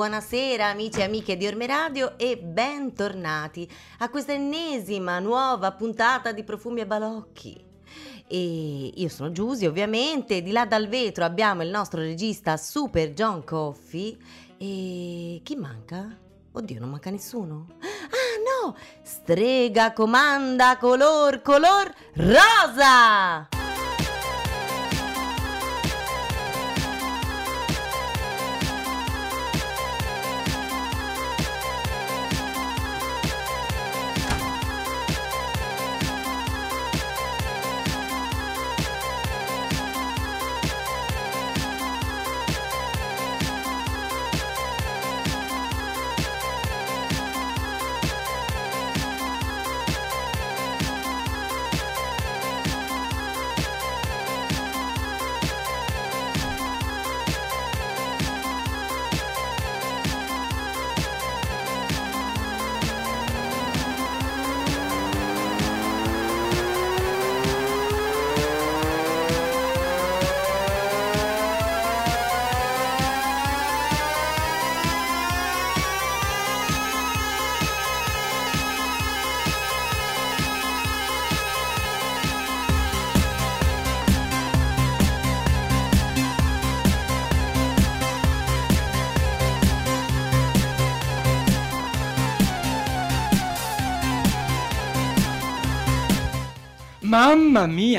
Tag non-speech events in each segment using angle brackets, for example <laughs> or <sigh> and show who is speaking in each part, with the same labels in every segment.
Speaker 1: Buonasera amici e amiche di Orme Radio e bentornati a questa ennesima nuova puntata di Profumi e Balocchi. E io sono Giusy ovviamente, di là dal vetro abbiamo il nostro regista Super John Coffey e chi manca? Oddio non manca nessuno? Ah no! Strega comanda color color rosa!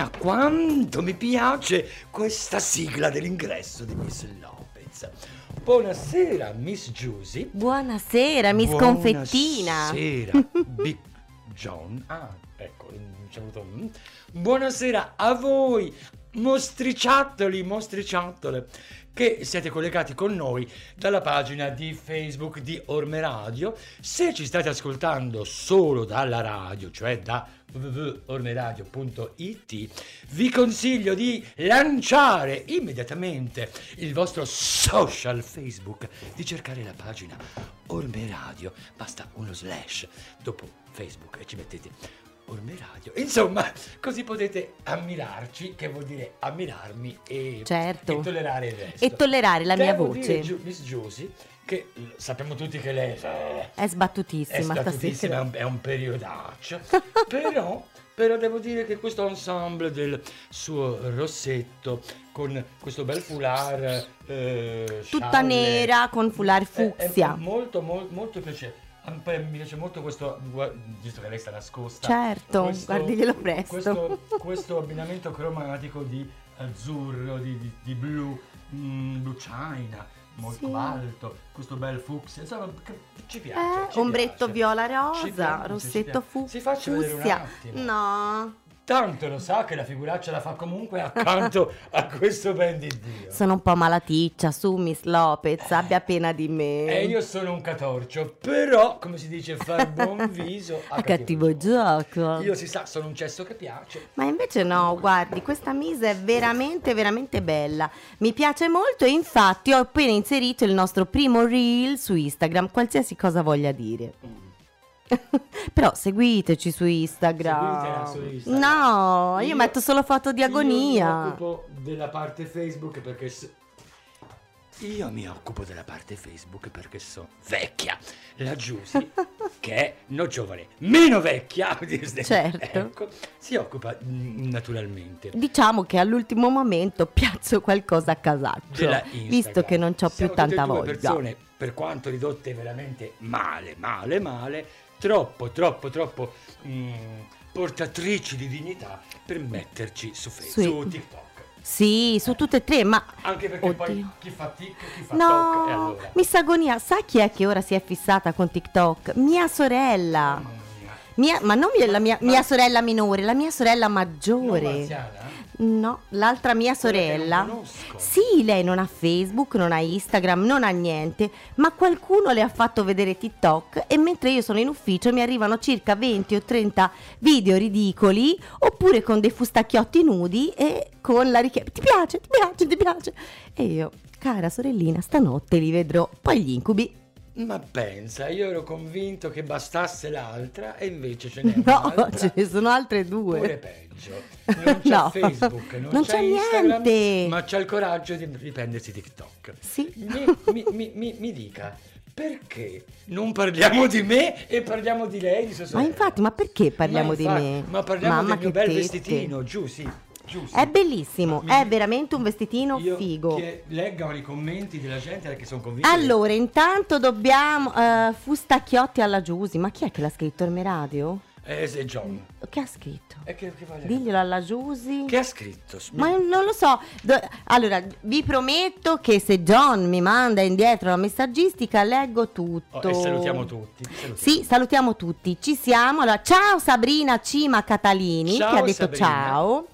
Speaker 2: Mia, quanto mi piace questa sigla dell'ingresso di Miss Lopez. Buonasera, Miss Giusy.
Speaker 1: Buonasera Miss Confettina!
Speaker 2: Buonasera, Big John. Ah, ecco, ci avuto un- Buonasera a voi, mostriciattoli, mostriciattole, che siete collegati con noi dalla pagina di Facebook di Orme Radio. Se ci state ascoltando solo dalla radio, cioè da www.ormeradio.it, vi consiglio di lanciare immediatamente il vostro social Facebook, di cercare la pagina Orme Radio, basta uno slash dopo Facebook e ci mettete Orme Radio. Insomma, così potete ammirarci, che vuol dire ammirarmi e,
Speaker 1: Certo.
Speaker 2: e tollerare il resto.
Speaker 1: E tollerare la mia
Speaker 2: Devo
Speaker 1: voce.
Speaker 2: dire, Miss Giusy, che sappiamo tutti che lei
Speaker 1: È sbattutissima
Speaker 2: è statutissima, è un, è un periodaccio, <laughs> però, però devo dire che questo ensemble del suo rossetto con questo bel foulard eh,
Speaker 1: Tutta
Speaker 2: Charles,
Speaker 1: nera con foulard
Speaker 2: è- è
Speaker 1: fucsia.
Speaker 2: molto, molto, molto piacevole. Mi piace molto questo, visto che lei sta nascosta.
Speaker 1: Certo, guardiglielo presto.
Speaker 2: Questo, questo abbinamento cromatico di azzurro, di, di- di blu, mm, blu china, molto
Speaker 1: Sì.
Speaker 2: alto, questo bel fucsia, insomma, ci piace.
Speaker 1: Eh,
Speaker 2: ci
Speaker 1: ombretto
Speaker 2: piace.
Speaker 1: viola rosa,
Speaker 2: piace,
Speaker 1: rossetto
Speaker 2: piace.
Speaker 1: fu-
Speaker 2: Si faccia vedere un
Speaker 1: fucsia.
Speaker 2: attimo.
Speaker 1: No,
Speaker 2: Tanto lo sa che la figuraccia la fa comunque accanto a questo ben di Dio.
Speaker 1: sono un po' malaticcia, su Miss Lopez, abbia pena di me.
Speaker 2: E io sono un catorcio, però, come si dice, far buon <laughs> viso a
Speaker 1: A cattivo gioco.
Speaker 2: Io si sa, sono un cesso che piace.
Speaker 1: Ma invece no, guardi, questa Mise è veramente, veramente bella. Mi piace molto e infatti ho appena inserito il nostro primo reel su Instagram, qualsiasi cosa voglia dire. <laughs> Però seguiteci su Instagram.
Speaker 2: Seguitela su Instagram.
Speaker 1: No, io,
Speaker 2: Io-
Speaker 1: metto solo foto di agonia.
Speaker 2: Io mi occupo della parte Facebook perché s- io mi occupo della parte Facebook perché sono vecchia. La Giusy <laughs> che è no giovane, meno vecchia, <laughs>
Speaker 1: Certo.
Speaker 2: ecco, si occupa mm, naturalmente
Speaker 1: Diciamo che all'ultimo momento piazzo qualcosa a casaccio, visto che non ho più tanta voglia.
Speaker 2: persone, per quanto ridotte veramente male, male, male, troppo, troppo, troppo mm, portatrici di dignità per metterci su Facebook,
Speaker 1: Sì.
Speaker 2: su TikTok.
Speaker 1: Sì, su tutte e tre, ma
Speaker 2: Anche perché poi
Speaker 1: Oddio.
Speaker 2: chi fa tic, chi fa
Speaker 1: No,
Speaker 2: toc e allora.
Speaker 1: Miss Agonia, sa chi è che ora si è fissata con TikTok? Mia sorella.
Speaker 2: Mia.
Speaker 1: Mia- ma non mia, la mia,
Speaker 2: Ma-
Speaker 1: mia sorella minore, la mia sorella
Speaker 2: Non
Speaker 1: maggiore.
Speaker 2: marziana?
Speaker 1: No, l'altra mia sorella. Sì, lei non ha Facebook, non ha Instagram, non ha niente, ma qualcuno le ha fatto vedere TikTok e mentre io sono in ufficio mi arrivano circa 20 o 30 video ridicoli oppure con dei fustacchiotti nudi e con la richiesta ti piace, ti piace, ti piace. E io, cara sorellina, stanotte li vedrò, poi gli incubi.
Speaker 2: Ma pensa, io ero convinto che bastasse l'altra e invece ce n'è <laughs>
Speaker 1: No,
Speaker 2: un'altra.
Speaker 1: ce ne sono altre due.
Speaker 2: Pure peggio. Non c'è <laughs>
Speaker 1: No.
Speaker 2: Facebook, non,
Speaker 1: Non
Speaker 2: c'è,
Speaker 1: c'è
Speaker 2: Instagram,
Speaker 1: niente.
Speaker 2: ma c'è il coraggio di riprendersi TikTok.
Speaker 1: Sì.
Speaker 2: Mi, mi- mi- mi- dica, perché non parliamo di me e parliamo di lei, di sua
Speaker 1: Ma infatti, ma perché parliamo
Speaker 2: Ma
Speaker 1: di
Speaker 2: infatti,
Speaker 1: me?
Speaker 2: Ma parliamo
Speaker 1: Mamma
Speaker 2: del mio bel
Speaker 1: tette.
Speaker 2: vestitino, giù, sì, giù, sì.
Speaker 1: È bellissimo,
Speaker 2: Mi-
Speaker 1: è veramente un vestitino
Speaker 2: Io
Speaker 1: figo.
Speaker 2: Che leggano i commenti della gente perché sono convinto.
Speaker 1: Allora, intanto dobbiamo. eh, Fustacchiotti alla Giusi. Ma chi è che l'ha scritto? Il
Speaker 2: Eh, se John.
Speaker 1: Che ha scritto?
Speaker 2: E che, che?
Speaker 1: Diglielo alla Giusi.
Speaker 2: che ha scritto?
Speaker 1: Ma non lo so. Do- allora, vi prometto che se John mi manda indietro la messaggistica, leggo tutto.
Speaker 2: Oh, e salutiamo tutti. salutiamo.
Speaker 1: Sì, salutiamo tutti. Ci siamo. Allora, ciao Sabrina Cima Catalini
Speaker 2: Ciao,
Speaker 1: che ha detto
Speaker 2: Sabrina.
Speaker 1: ciao.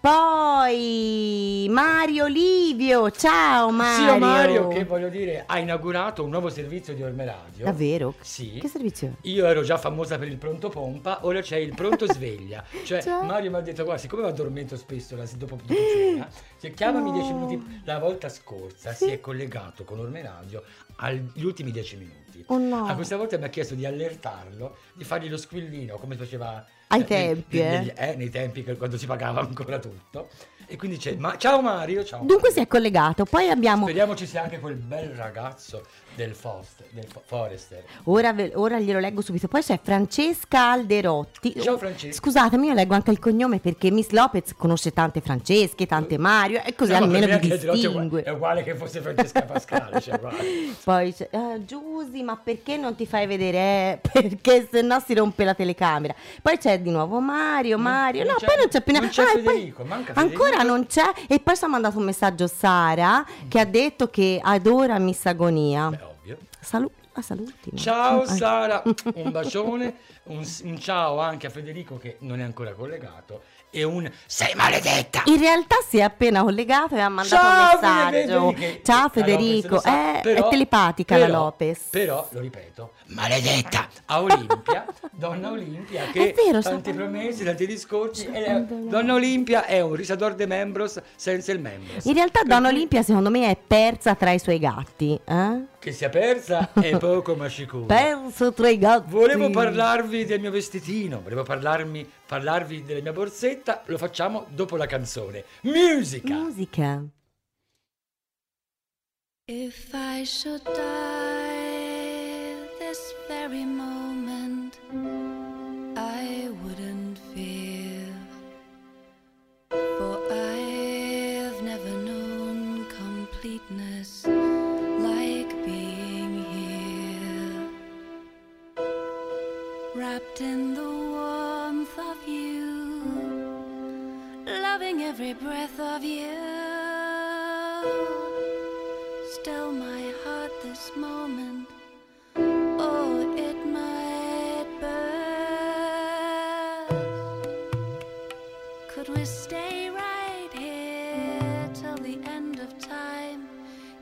Speaker 1: Poi Mario Livio. Ciao Mario.
Speaker 2: Zio Mario che voglio dire ha inaugurato un nuovo servizio di Orme Radio.
Speaker 1: Davvero?
Speaker 2: Sì.
Speaker 1: Che servizio?
Speaker 2: Io ero già famosa per il pronto pompa, ora c'è il pronto <laughs> sveglia. Cioè,
Speaker 1: Già.
Speaker 2: Mario mi ha detto: Guarda, siccome mi addormento spesso la- dopo, dopo cena, se chiamami
Speaker 1: No.
Speaker 2: 10 minuti. La volta scorsa si è collegato con Orme Radio agli ultimi 10 minuti.
Speaker 1: Oh no.
Speaker 2: A questa volta mi ha chiesto di allertarlo, di fargli lo squillino come si faceva
Speaker 1: Ai
Speaker 2: eh,
Speaker 1: tempi,
Speaker 2: nei,
Speaker 1: eh.
Speaker 2: negli- eh, nei tempi che- quando si pagava ancora tutto. E quindi c'è, ma ciao Mario, ciao.
Speaker 1: Dunque si
Speaker 2: Mario.
Speaker 1: è collegato. Poi abbiamo.
Speaker 2: Speriamo ci sia anche quel bel ragazzo del, Foster, del Fo- Forester.
Speaker 1: Ora, ve- ora glielo leggo subito. Poi c'è Francesca Alderotti.
Speaker 2: Ciao, Francesca.
Speaker 1: Scusatemi, io leggo anche il cognome perché Miss Lopez conosce tante Francesche, tante Mario, e così
Speaker 2: No,
Speaker 1: almeno vi
Speaker 2: Delotti è uguale-
Speaker 1: distingue.
Speaker 2: È uguale che fosse Francesca Pascale. cioè. <laughs>
Speaker 1: Poi c'è, eh, Giusy, ma perché non ti fai vedere? Eh, perché se no si rompe la telecamera. Poi c'è di nuovo Mario, Mario.
Speaker 2: non
Speaker 1: no, poi non c'è più
Speaker 2: non
Speaker 1: ne-
Speaker 2: c'è
Speaker 1: Ah, poi-
Speaker 2: Federico, manca
Speaker 1: Ancora
Speaker 2: Federico.
Speaker 1: non c'è. E poi ci ha mandato un messaggio Sara che ha detto che adora Miss Agonia.
Speaker 2: Beh.
Speaker 1: Salu- la saluti. no?
Speaker 2: Ciao
Speaker 1: Ah,
Speaker 2: Sara, un bacione, <laughs> un, un ciao anche a Federico che non è ancora collegato e un sei maledetta.
Speaker 1: In realtà si è appena collegato e ha mandato
Speaker 2: Ciao,
Speaker 1: un messaggio.
Speaker 2: Federico.
Speaker 1: Ciao
Speaker 2: La
Speaker 1: Federico.
Speaker 2: sa,
Speaker 1: Eh,
Speaker 2: però-
Speaker 1: è telepatica la
Speaker 2: però-
Speaker 1: Lopez.
Speaker 2: Però, lo ripeto, maledetta a Olimpia, donna Olimpia <laughs> che
Speaker 1: È vero,
Speaker 2: tanti promessi, tanti discorsi. lei- donna Olimpia è un risador de membros senza il membros.
Speaker 1: In realtà
Speaker 2: Per
Speaker 1: Donna Olimpia secondo me è persa tra i suoi gatti. Eh?
Speaker 2: Che sia persa è poco ma sicuro.
Speaker 1: Perso tra i gatti.
Speaker 2: Volevo parlarvi del mio vestitino, volevo parlarmi, parlarvi della mia borsetta, lo facciamo dopo la canzone. Musica!
Speaker 1: Musica.
Speaker 3: If I should die this very moment, I wouldn't fear. For I've never known completeness like being here. Wrapped in every breath of you. Still, my heart this moment, oh, it might burst. Could we stay right here till the end of time,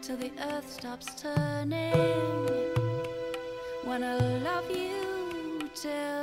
Speaker 3: till the earth stops turning? I love you till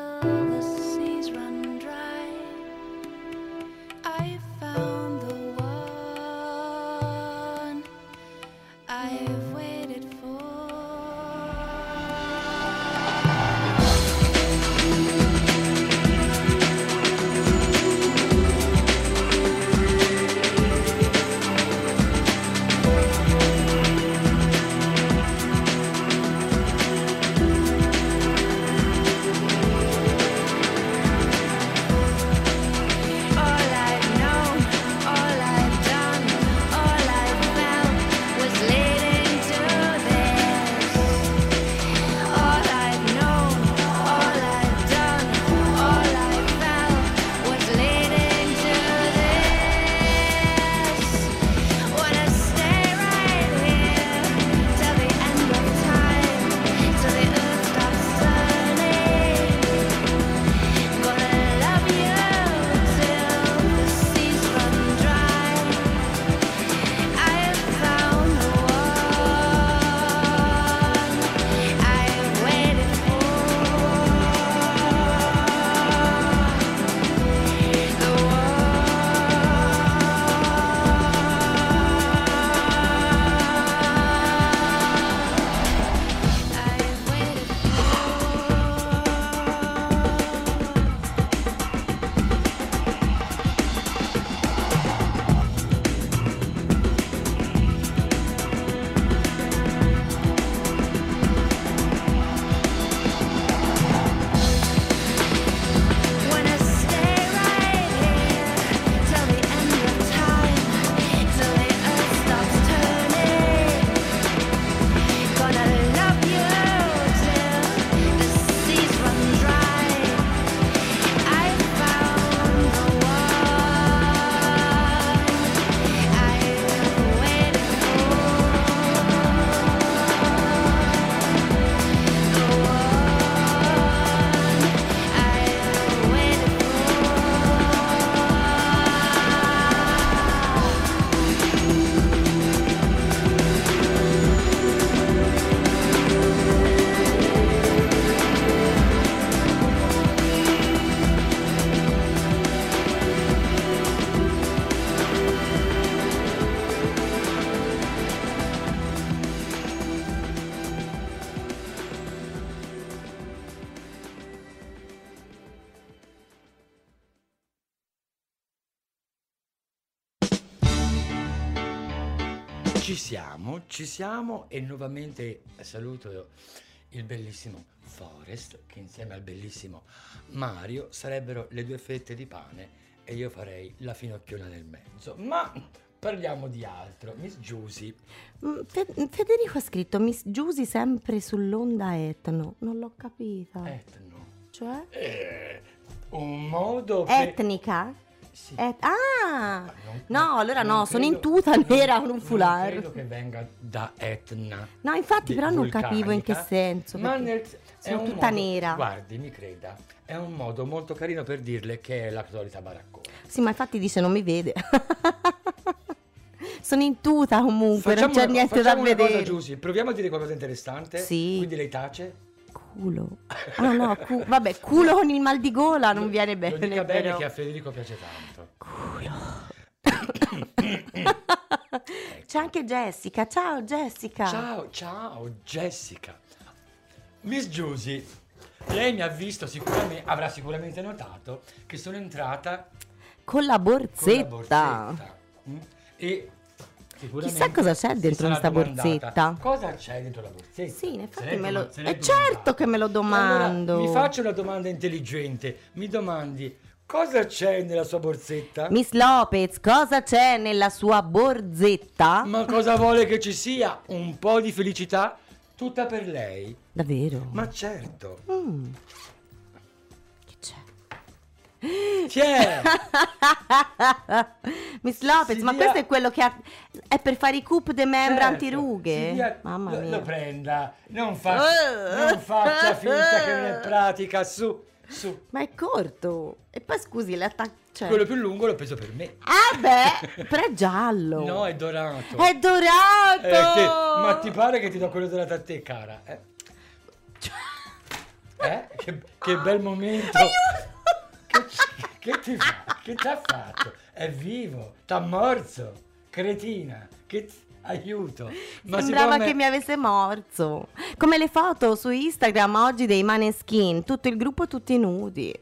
Speaker 2: siamo, ci siamo e nuovamente saluto il bellissimo Forest che insieme al bellissimo Mario sarebbero le due fette di pane e io farei la finocchiona nel mezzo. Ma parliamo di altro, Miss Giusy.
Speaker 1: Mm, Fe- Federico ha scritto Miss Giusy sempre sull'onda etno. Non l'ho capita.
Speaker 2: Etno.
Speaker 1: Cioè?
Speaker 2: Eh, un modo per...
Speaker 1: Etnica?
Speaker 2: Sì.
Speaker 1: Et- ah!
Speaker 2: Non-
Speaker 1: No, allora no, sono
Speaker 2: credo-
Speaker 1: in tuta nera con un
Speaker 2: Non
Speaker 1: foulard.
Speaker 2: credo che venga da Etna.
Speaker 1: No, infatti,
Speaker 2: di-
Speaker 1: però non capivo in che
Speaker 2: vulcanica,
Speaker 1: senso.
Speaker 2: Ma nel, è
Speaker 1: sono tutta
Speaker 2: modo-
Speaker 1: nera.
Speaker 2: Guardi, mi creda, è un modo molto carino per dirle che è la solita baraccona.
Speaker 1: Sì, ma infatti dice non mi vede. <laughs> sono in tuta comunque, non c'è
Speaker 2: una-
Speaker 1: niente da
Speaker 2: facciamo
Speaker 1: vedere.
Speaker 2: cosa, Giusy, proviamo a dire qualcosa interessante.
Speaker 1: Sì.
Speaker 2: Quindi lei tace?
Speaker 1: Culo. Ah no, cu- vabbè, culo con il mal di gola non viene bene.
Speaker 2: Lo dica bene che a Federico piace tanto.
Speaker 1: C'è anche Jessica. Ciao Jessica.
Speaker 2: Ciao, ciao Jessica. Miss Giusy, lei mi ha visto sicuramente, avrà sicuramente notato che sono entrata
Speaker 1: Con la
Speaker 2: con la
Speaker 1: borsetta.
Speaker 2: borsetta. mm? E
Speaker 1: Chissà cosa c'è dentro questa borsetta.
Speaker 2: Cosa c'è dentro la borsetta?
Speaker 1: Sì, in
Speaker 2: Se
Speaker 1: effetti
Speaker 2: lei
Speaker 1: me lo... È certo che me lo domando.
Speaker 2: Allora, mi faccio una domanda intelligente. Mi domandi cosa c'è nella sua borsetta?
Speaker 1: Miss Lopez, cosa c'è nella sua borsetta?
Speaker 2: Ma cosa vuole che ci sia? Un po' di felicità? Tutta per lei?
Speaker 1: Davvero?
Speaker 2: Ma certo.
Speaker 1: Mm. C'è? <laughs> Miss Lopez,
Speaker 2: Si
Speaker 1: ma
Speaker 2: dia-
Speaker 1: questo è quello che ha... è per fare i cup de membra
Speaker 2: Certo,
Speaker 1: antirughe?
Speaker 2: dia-
Speaker 1: Mamma
Speaker 2: lo,
Speaker 1: mia.
Speaker 2: lo prenda. Non, faccia- non faccia finta che non è pratica. Su, su.
Speaker 1: Ma è corto. E poi scusi, l'attacco... Cioè...
Speaker 2: Quello più lungo l'ho preso per me.
Speaker 1: Ah beh, <laughs> però è giallo.
Speaker 2: No, è dorato.
Speaker 1: È dorato!
Speaker 2: Eh, che- ma ti pare che ti do quello dorato a te, cara? Eh? Eh? Che, che bel momento. <laughs> Che, che ti fa? Che ti ha fatto? È vivo, t'ha morso, cretina. Che ti- aiuto. Ma
Speaker 1: Sembrava
Speaker 2: siccome-
Speaker 1: che mi avesse morso. Come le foto su Instagram oggi dei Maneskin, tutto il gruppo tutti nudi.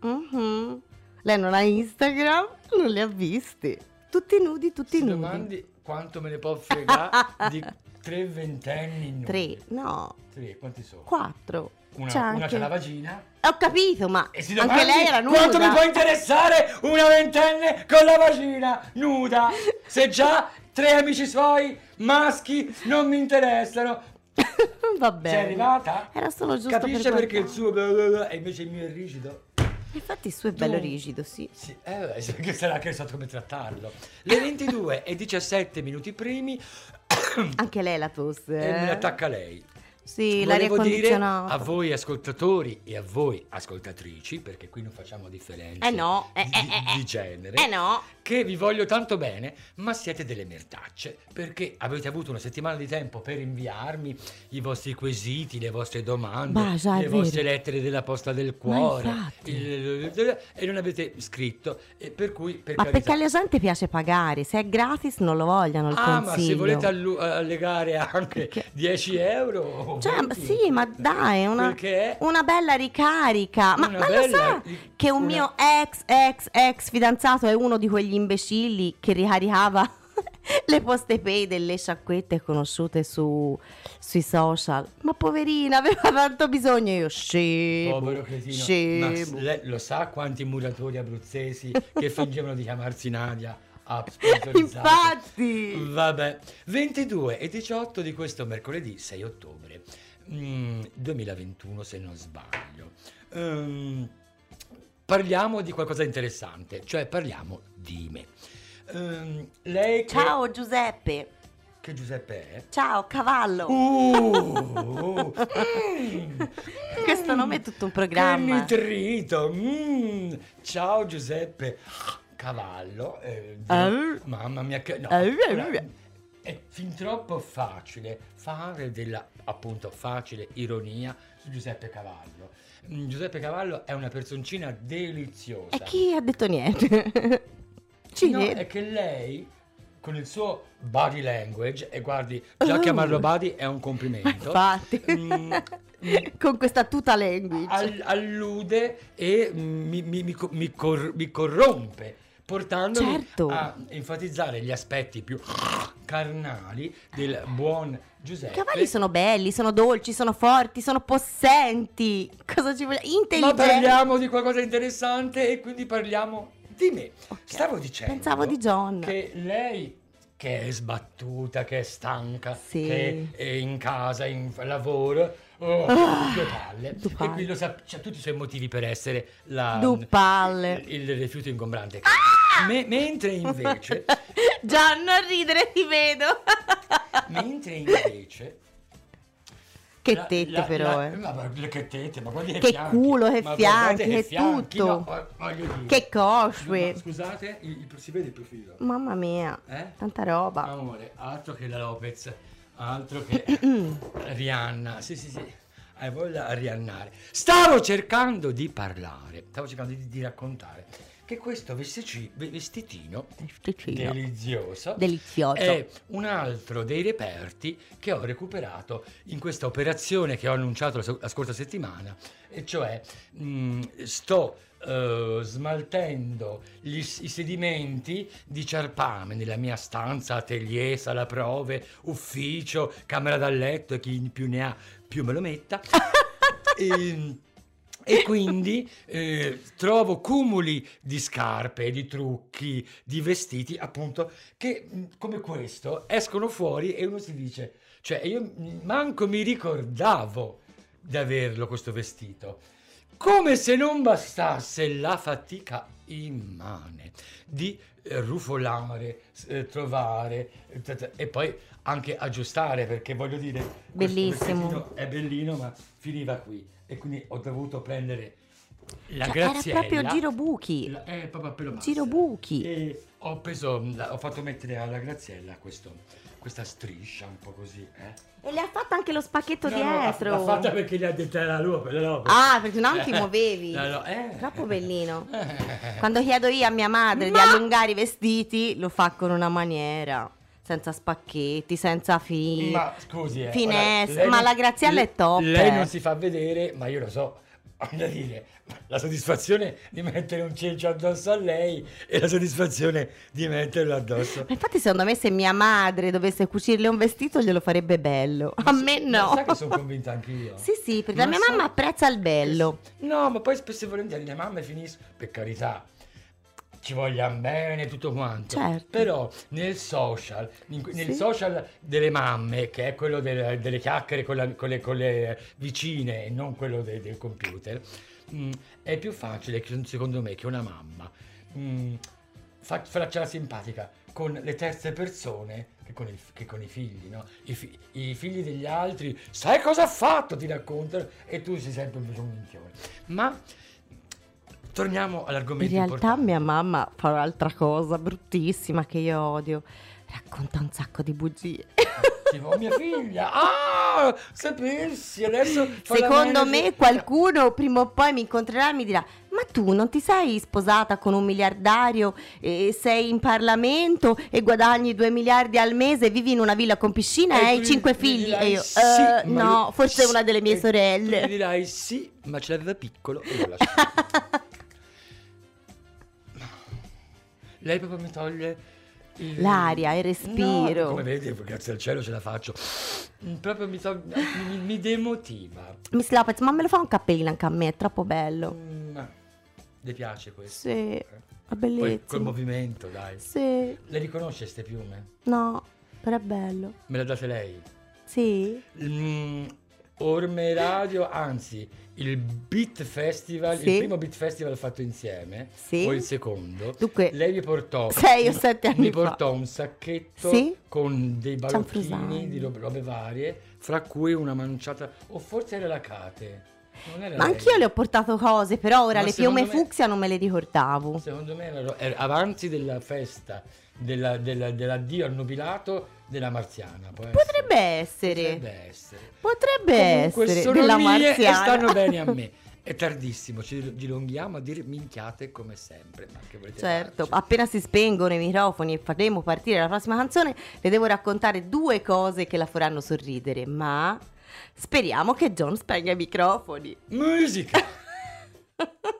Speaker 1: Mhm. Lei non ha Instagram? Non li ha visti. Tutti nudi, tutti
Speaker 2: ti
Speaker 1: nudi.
Speaker 2: domandi quanto me ne può fregare di <laughs> tre ventenni nudi?
Speaker 1: Tre, no,
Speaker 2: Tre, quanti sono?
Speaker 1: quattro.
Speaker 2: Una,
Speaker 1: C'è
Speaker 2: una c'ha la vagina
Speaker 1: Ho capito, ma anche lei era nuda.
Speaker 2: quanto mi può interessare una ventenne con la vagina nuda se già tre amici suoi maschi non mi interessano <laughs>
Speaker 1: Va bene.
Speaker 2: sei arrivata?
Speaker 1: Era solo giusto
Speaker 2: capisce
Speaker 1: per
Speaker 2: perché il suo bla bla bla e invece il mio è rigido
Speaker 1: Infatti il suo è bello
Speaker 2: Tu-
Speaker 1: rigido, sì.
Speaker 2: sì, eh, che sarà che so come trattarlo le 22 e 17 minuti primi
Speaker 1: Anche lei la tosse.
Speaker 2: e mi
Speaker 1: eh?
Speaker 2: attacca lei
Speaker 1: Sì, l'aria condizionata.
Speaker 2: a voi ascoltatori e a voi ascoltatrici, perché qui non facciamo differenze
Speaker 1: Eh no, eh,
Speaker 2: di,
Speaker 1: eh, eh,
Speaker 2: di
Speaker 1: eh.
Speaker 2: genere,
Speaker 1: Eh no.
Speaker 2: che vi voglio tanto bene, ma siete delle merdacce, perché avete avuto una settimana di tempo per inviarmi i vostri quesiti, le vostre domande,
Speaker 1: è
Speaker 2: le vostre
Speaker 1: vero.
Speaker 2: lettere della posta del
Speaker 1: Ma
Speaker 2: cuore, il- e non avete scritto, e per cui per
Speaker 1: Ma
Speaker 2: carità-
Speaker 1: perché alla gente piace pagare, se è gratis non lo vogliono il
Speaker 2: Ah, ma
Speaker 1: consiglio.
Speaker 2: se volete allu- allegare anche
Speaker 1: Perché-
Speaker 2: 10 euro
Speaker 1: Cioè, ma
Speaker 2: 20,
Speaker 1: sì, ma dai, una, una bella ricarica. Ma, ma lo
Speaker 2: bella
Speaker 1: sa
Speaker 2: ri-
Speaker 1: che un
Speaker 2: una-
Speaker 1: mio ex, ex, ex fidanzato è uno di quegli imbecilli che ricaricava <laughs> le poste pay delle sciacquette conosciute su, sui social. Ma poverina, aveva tanto bisogno. Io scemo.
Speaker 2: Povero cretino.
Speaker 1: Scemo.
Speaker 2: Ma lo sa quanti muratori abruzzesi che fingevano di chiamarsi Nadia ha sponsorizzato?
Speaker 1: Infatti.
Speaker 2: Vabbè, 22 e 18 di questo mercoledì 6 ottobre mm, 2021 se non sbaglio. Ehm, parliamo di qualcosa di interessante, cioè parliamo di me. Ehm, lei che,
Speaker 1: Ciao Giuseppe.
Speaker 2: che Giuseppe è?
Speaker 1: Ciao cavallo.
Speaker 2: Uh, mm. <laughs>
Speaker 1: Questo nome è tutto un
Speaker 2: Che
Speaker 1: programma.
Speaker 2: nitrito! mm. Ciao Giuseppe Cavallo. eh, di-. Mamma mia, che no,
Speaker 1: Ah.
Speaker 2: ora, è fin troppo facile fare della appunto facile ironia su Giuseppe Cavallo. Mm, Giuseppe Cavallo è una personcina deliziosa.
Speaker 1: E chi ha detto niente? <laughs> Ci
Speaker 2: No, è che lei con il suo body language e guardi, già
Speaker 1: Oh.
Speaker 2: chiamarlo body è un complimento. <laughs>
Speaker 1: Infatti.
Speaker 2: Mm, <laughs>
Speaker 1: Con questa tuta language.
Speaker 2: al- allude e mi, mi- mi co- mi cor- mi corrompe portandomi
Speaker 1: Certo.
Speaker 2: a enfatizzare gli aspetti più carnali del buon
Speaker 1: I
Speaker 2: Giuseppe.
Speaker 1: cavalli sono belli, sono dolci, sono forti, sono possenti. <laughs> Cosa ci vuole?
Speaker 2: Ma
Speaker 1: Intelligenti.
Speaker 2: parliamo di qualcosa di interessante e quindi parliamo di me. Stavo dicendo
Speaker 1: Pensavo di John.
Speaker 2: che lei che è sbattuta, che è stanca,
Speaker 1: Sì.
Speaker 2: che è in casa, in lavoro, oh,
Speaker 1: Ah,
Speaker 2: due palle.
Speaker 1: due
Speaker 2: E
Speaker 1: palle.
Speaker 2: qui lo sa, c'ha tutti i suoi motivi per essere la,
Speaker 1: Due palle.
Speaker 2: il, il rifiuto ingombrante.
Speaker 1: Ah!
Speaker 2: Me- mentre invece, <laughs>
Speaker 1: John, non ridere, ti vedo. <laughs>
Speaker 2: mentre invece
Speaker 1: che
Speaker 2: La-
Speaker 1: tette
Speaker 2: la-
Speaker 1: però,
Speaker 2: la-
Speaker 1: eh.
Speaker 2: Ma, che tette, ma guardi
Speaker 1: Che
Speaker 2: fianchi,
Speaker 1: culo, che fianchi,
Speaker 2: guardate
Speaker 1: che
Speaker 2: fianchi,
Speaker 1: tutto.
Speaker 2: no.
Speaker 1: Che cosce.
Speaker 2: Scusate, il- il- si vede il profilo?
Speaker 1: Mamma mia,
Speaker 2: Eh?
Speaker 1: tanta roba.
Speaker 2: Amore, altro che la Lopez, altro che Rihanna. Sì, sì, sì. Hai voglia a riannare. Stavo cercando di parlare, stavo cercando di, di raccontare che questo vestici- vestitino
Speaker 1: Ticino.
Speaker 2: delizioso
Speaker 1: Delizioso.
Speaker 2: è un altro dei reperti che ho recuperato in questa operazione che ho annunciato la, la scorsa settimana, e cioè mh, sto eh, smaltendo gli- i sedimenti di ciarpame nella mia stanza, atelier, sala prove, ufficio, camera da letto e chi più ne ha più me lo metta. <laughs> e, e quindi eh, trovo cumuli di scarpe, di trucchi, di vestiti, appunto, che mh, come questo escono fuori e uno si dice, cioè io manco mi ricordavo di averlo questo vestito. Come se non bastasse la fatica immane di eh, rufolare, eh, trovare e poi anche aggiustare perché voglio dire
Speaker 1: Bellissimo.
Speaker 2: è bellino ma finiva qui e quindi ho dovuto prendere la
Speaker 1: Cioè, era
Speaker 2: graziella
Speaker 1: proprio giro buchi.
Speaker 2: la- eh, proprio
Speaker 1: Giro buchi.
Speaker 2: e ho preso ho fatto mettere alla graziella questo, questa striscia un po' così eh.
Speaker 1: E le ha fatto anche lo spacchetto
Speaker 2: No, no,
Speaker 1: dietro.
Speaker 2: l'ha fatta perché gli ha detto la lua per la roba
Speaker 1: Ah, perché non ti muovevi.
Speaker 2: No, no, eh.
Speaker 1: Troppo bellino.
Speaker 2: Eh.
Speaker 1: Quando chiedo io a mia madre di
Speaker 2: Ma-
Speaker 1: allungare i vestiti, lo fa con una maniera. Senza spacchetti, senza fili.
Speaker 2: Ma scusi, eh,
Speaker 1: Finestre,
Speaker 2: ora,
Speaker 1: ma
Speaker 2: non-
Speaker 1: la Graziella è top,
Speaker 2: Lei
Speaker 1: eh.
Speaker 2: non si fa vedere, ma io lo so. Voglio dire, la soddisfazione di mettere un cencio addosso a lei e la soddisfazione di metterlo addosso.
Speaker 1: Ma Infatti, secondo me, se mia madre dovesse cucirle un vestito, glielo farebbe bello. A me
Speaker 2: Ma
Speaker 1: no.
Speaker 2: sai che sono convinta anch'io?
Speaker 1: Sì, sì, perché
Speaker 2: Ma
Speaker 1: la mia
Speaker 2: sa-
Speaker 1: mamma apprezza il bello.
Speaker 2: No, ma poi spesso e volentieri le mamme finiscono, per carità, ci vogliamo bene tutto quanto.
Speaker 1: Certo.
Speaker 2: Però nel social, in- nel
Speaker 1: Sì.
Speaker 2: social delle mamme, che è quello del- delle chiacchiere con, la- con le, con le vicine e non quello de- del computer, mh, è più facile, secondo me, che una mamma mh, fa- faccia la simpatica con le terze persone che con, il- che con i figli, no? I, fi- i figli degli altri, sai cosa ha fatto, ti raccontano, e tu sei sempre un minchione. Ma torniamo
Speaker 1: In
Speaker 2: all'argomento
Speaker 1: realtà,
Speaker 2: importante.
Speaker 1: mia mamma fa un'altra cosa bruttissima che io odio. Racconta un sacco di bugie.
Speaker 2: Tipo, "Oh, mia figlia, ah, sapessi, adesso
Speaker 1: Secondo
Speaker 2: manager."
Speaker 1: me qualcuno prima o poi mi incontrerà e mi dirà ma tu non ti sei sposata con un miliardario e sei in Parlamento e guadagni 2 miliardi al mese e vivi in una villa con piscina e,
Speaker 2: tu
Speaker 1: hai
Speaker 2: gli-
Speaker 1: 5
Speaker 2: gli
Speaker 1: figli?
Speaker 2: dirai,
Speaker 1: E io,
Speaker 2: "Sì,
Speaker 1: "Eh, no,
Speaker 2: io-
Speaker 1: forse
Speaker 2: sì."
Speaker 1: una delle mie
Speaker 2: E
Speaker 1: sorelle.
Speaker 2: Gli dirai sì, ma ce l'aveva piccolo e lo lascio. <laughs> Lei proprio mi toglie il-
Speaker 1: L'aria, il respiro.
Speaker 2: No, come vedi, grazie al cielo ce la faccio. Mm, Proprio mi, tog- mi, mi demotiva.
Speaker 1: Miss Lopez, ma me lo fa un cappellino anche a me, è troppo bello.
Speaker 2: Mm, ma le piace questo?
Speaker 1: Sì,
Speaker 2: Eh?
Speaker 1: è
Speaker 2: Poi
Speaker 1: bellissimo.
Speaker 2: col movimento, dai.
Speaker 1: Sì,
Speaker 2: Le riconosce ste piume?
Speaker 1: no, però è bello.
Speaker 2: Me le date lei?
Speaker 1: Sì?
Speaker 2: Mm, Orme Radio, anzi, il Beat Festival,
Speaker 1: Sì.
Speaker 2: il primo Beat Festival fatto insieme,
Speaker 1: Sì.
Speaker 2: o il secondo,
Speaker 1: Dunque,
Speaker 2: lei mi portò
Speaker 1: sei o sette anni
Speaker 2: mi
Speaker 1: fa.
Speaker 2: portò un sacchetto
Speaker 1: Sì?
Speaker 2: con dei balocchini di robe, robe varie, fra cui una manciata, o forse era la Cate.
Speaker 1: Ma
Speaker 2: lei.
Speaker 1: anch'io le ho portato cose, però ora
Speaker 2: Ma
Speaker 1: le piume
Speaker 2: me-
Speaker 1: fucsia non me le ricordavo.
Speaker 2: Secondo me era, era avanti della festa della- della- dell'addio al nubilato della marziana.
Speaker 1: Potrebbe essere.
Speaker 2: Potrebbe essere.
Speaker 1: Potrebbe
Speaker 2: Comunque
Speaker 1: essere
Speaker 2: sono
Speaker 1: della
Speaker 2: e
Speaker 1: marziana.
Speaker 2: stanno bene a <laughs> me. È tardissimo, ci dilunghiamo a dire minchiate come sempre.
Speaker 1: Certo,
Speaker 2: farci?
Speaker 1: appena si spengono i microfoni e faremo partire la prossima canzone, le devo raccontare due cose che la faranno sorridere, ma speriamo che John spenga i microfoni.
Speaker 2: Musica! <laughs>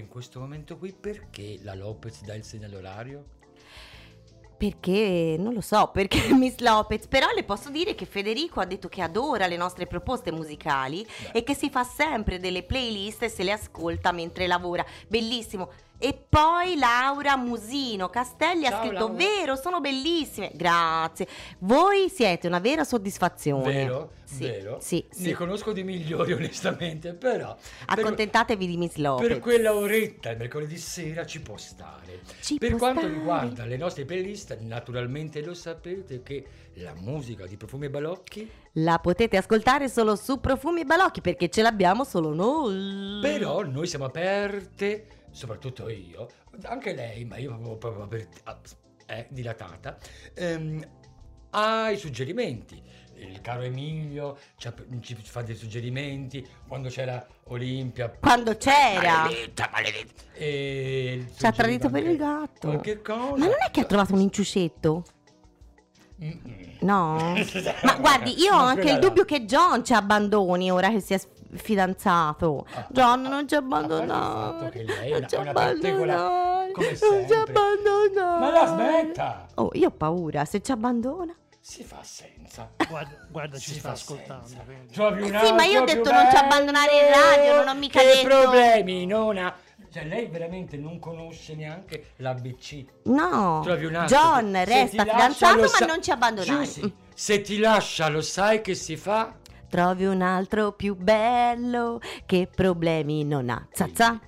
Speaker 2: proprio in questo momento qui, perché la Lopez dà il segnale orario?
Speaker 1: Perché non lo so, perché <laughs> Miss Lopez, però le posso dire che Federico ha detto che adora le nostre proposte musicali e che si fa sempre delle playlist e se le ascolta mentre lavora. Bellissimo. E poi Laura Musino Castelli ha
Speaker 2: Ciao,
Speaker 1: scritto:
Speaker 2: Laura.
Speaker 1: Vero, sono bellissime. Grazie. Voi siete una vera soddisfazione.
Speaker 2: Vero?
Speaker 1: Sì,
Speaker 2: Vero?
Speaker 1: Sì,
Speaker 2: Ne
Speaker 1: sì.
Speaker 2: conosco di migliori <laughs> onestamente, però... per-
Speaker 1: Accontentatevi di Miss Lopez.
Speaker 2: Per quella oretta il mercoledì sera ci può stare.
Speaker 1: Ci
Speaker 2: per
Speaker 1: può
Speaker 2: quanto
Speaker 1: stare.
Speaker 2: riguarda le nostre playlist, naturalmente lo sapete che la musica di Profumi e Balocchi,
Speaker 1: La potete ascoltare solo su Profumi e Balocchi perché ce l'abbiamo solo noi.
Speaker 2: però noi siamo aperte, soprattutto io, anche lei, ma io proprio, proprio ah, è dilatata, ehm, ai suggerimenti. Il caro Emilio ci, ha- fa dei suggerimenti quando c'era Olimpia.
Speaker 1: Quando c'era.
Speaker 2: Maledetta, maledetta. E
Speaker 1: Ci ha tradito per il gatto.
Speaker 2: Qualche cosa.
Speaker 1: Ma non è che ha trovato un inciuscetto?
Speaker 2: Mm-mm.
Speaker 1: No. <laughs> Ma guardi, io ho anche il
Speaker 2: là.
Speaker 1: dubbio che John ci abbandoni ora che si è fidanzato.
Speaker 2: Ah,
Speaker 1: John
Speaker 2: ah,
Speaker 1: non ci
Speaker 2: a parte il
Speaker 1: abbandonare. Non ci
Speaker 2: come
Speaker 1: Non ci abbandonare.
Speaker 2: Ma la smetta!
Speaker 1: Oh, io ho paura. Se ci abbandona.
Speaker 2: Si fa senza.
Speaker 4: Guarda, guarda ci
Speaker 2: Si
Speaker 4: sta ascoltando.
Speaker 2: un
Speaker 1: Eh sì, ma io ho
Speaker 2: altro
Speaker 1: detto non ci abbandonare in radio, non ho mica
Speaker 2: che
Speaker 1: detto-
Speaker 2: problemi, non ha. Cioè, lei veramente non conosce neanche l'ABC.
Speaker 1: No.
Speaker 2: Trovi un altro.
Speaker 1: John
Speaker 2: Se
Speaker 1: resta fidanzato, ma
Speaker 2: sa-
Speaker 1: non ci abbandonare.
Speaker 2: Giusy,
Speaker 1: Mm.
Speaker 2: se ti lascia, lo sai che si fa?
Speaker 1: Trovi un altro più bello che problemi non ha. Zazza.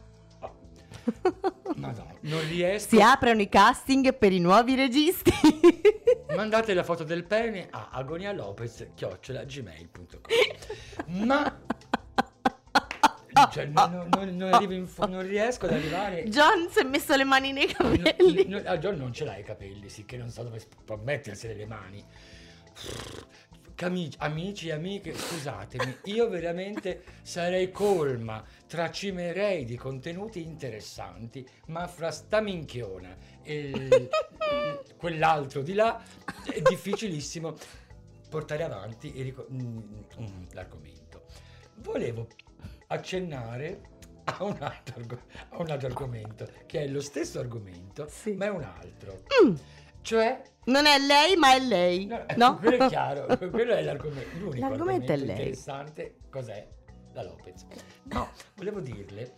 Speaker 2: Madonna, non riesco.
Speaker 1: Si aprono i casting per i nuovi registi. <laughs>
Speaker 2: Mandate la foto del pene a agonialopez.gmail.com Ma cioè, non, non- non- fo- non riesco ad arrivare.
Speaker 1: John si è messo le mani nei capelli.
Speaker 2: no, ah, John non ce l'ha i capelli, sì, che non so dove può mettersene le mani. Cami- amici e amiche, scusatemi, io veramente sarei colma, tracimerei di contenuti interessanti, ma fra sta minchiona e quell'altro di là è difficilissimo portare avanti e rico- mm, mm, l'argomento. Volevo accennare a un, altro, a un altro argomento, che è lo stesso argomento,
Speaker 1: Sì.
Speaker 2: ma è un altro.
Speaker 1: Mm.
Speaker 2: Cioè,
Speaker 1: Non è lei, ma è lei.
Speaker 2: no,
Speaker 1: No?
Speaker 2: quello è <laughs> chiaro, quello è l'argomento. L'unico
Speaker 1: L'argomento è lei.
Speaker 2: interessante cos'è? La Lopez. No, volevo dirle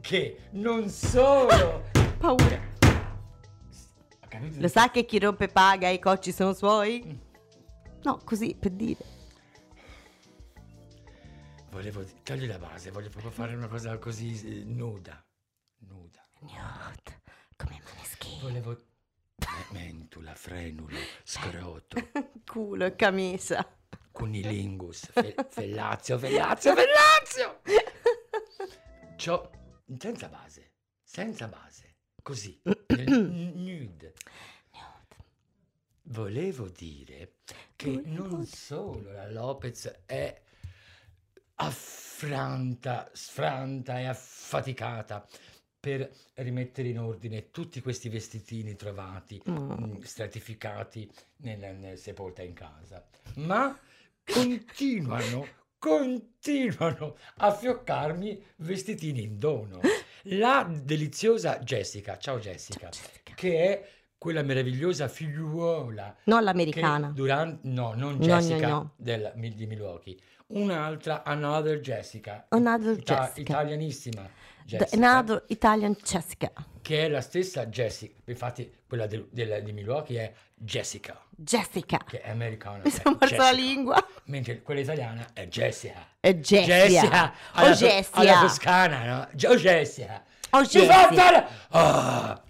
Speaker 2: che non solo... <laughs>
Speaker 1: Paura. Lo sa che chi rompe paga e i cocci sono suoi? No, così per dire.
Speaker 2: Volevo... Togli la base, voglio proprio fare una cosa così eh, nuda. Nuda.
Speaker 1: Nude, come maneschino.
Speaker 2: Volevo... Me- Mentula, frenulo, scroto, <laughs>
Speaker 1: Culo e camicia.
Speaker 2: cunilingus, fe- fellazio, fellazio, <laughs> fellazio! C'ho... Senza base, senza base, così, nude. Volevo dire che non solo la Lopez è affranta, sfranta e affaticata per rimettere in ordine tutti questi vestitini trovati,
Speaker 1: Mm.
Speaker 2: mh, stratificati nel, nel sepolta in casa, ma continuano, <laughs> continuano a fioccarmi vestitini in dono. La deliziosa Jessica, ciao Jessica,
Speaker 1: Jessica.
Speaker 2: che è quella meravigliosa figliuola
Speaker 1: Non l'americana.
Speaker 2: durante no, non
Speaker 1: No,
Speaker 2: Jessica
Speaker 1: no, no.
Speaker 2: del- di Milwaukee, un'altra Another Jessica,
Speaker 1: Another
Speaker 2: ita-
Speaker 1: Jessica.
Speaker 2: italianissima Jessica,
Speaker 1: another Italian Jessica.
Speaker 2: che è la stessa Jessica, infatti quella del- del- di Milwaukee è Jessica,
Speaker 1: Jessica.
Speaker 2: che è americana,
Speaker 1: Mi
Speaker 2: è
Speaker 1: sono morsa la
Speaker 2: Jessica.
Speaker 1: lingua.
Speaker 2: mentre quella italiana è Jessica.
Speaker 1: E Jessia.
Speaker 2: alla,
Speaker 1: Oh
Speaker 2: to-
Speaker 1: Jessia.
Speaker 2: alla toscana, no? Gi- Oh Jessia.
Speaker 1: Oh
Speaker 2: Mi
Speaker 1: Jessia.
Speaker 2: fa fare- Ah.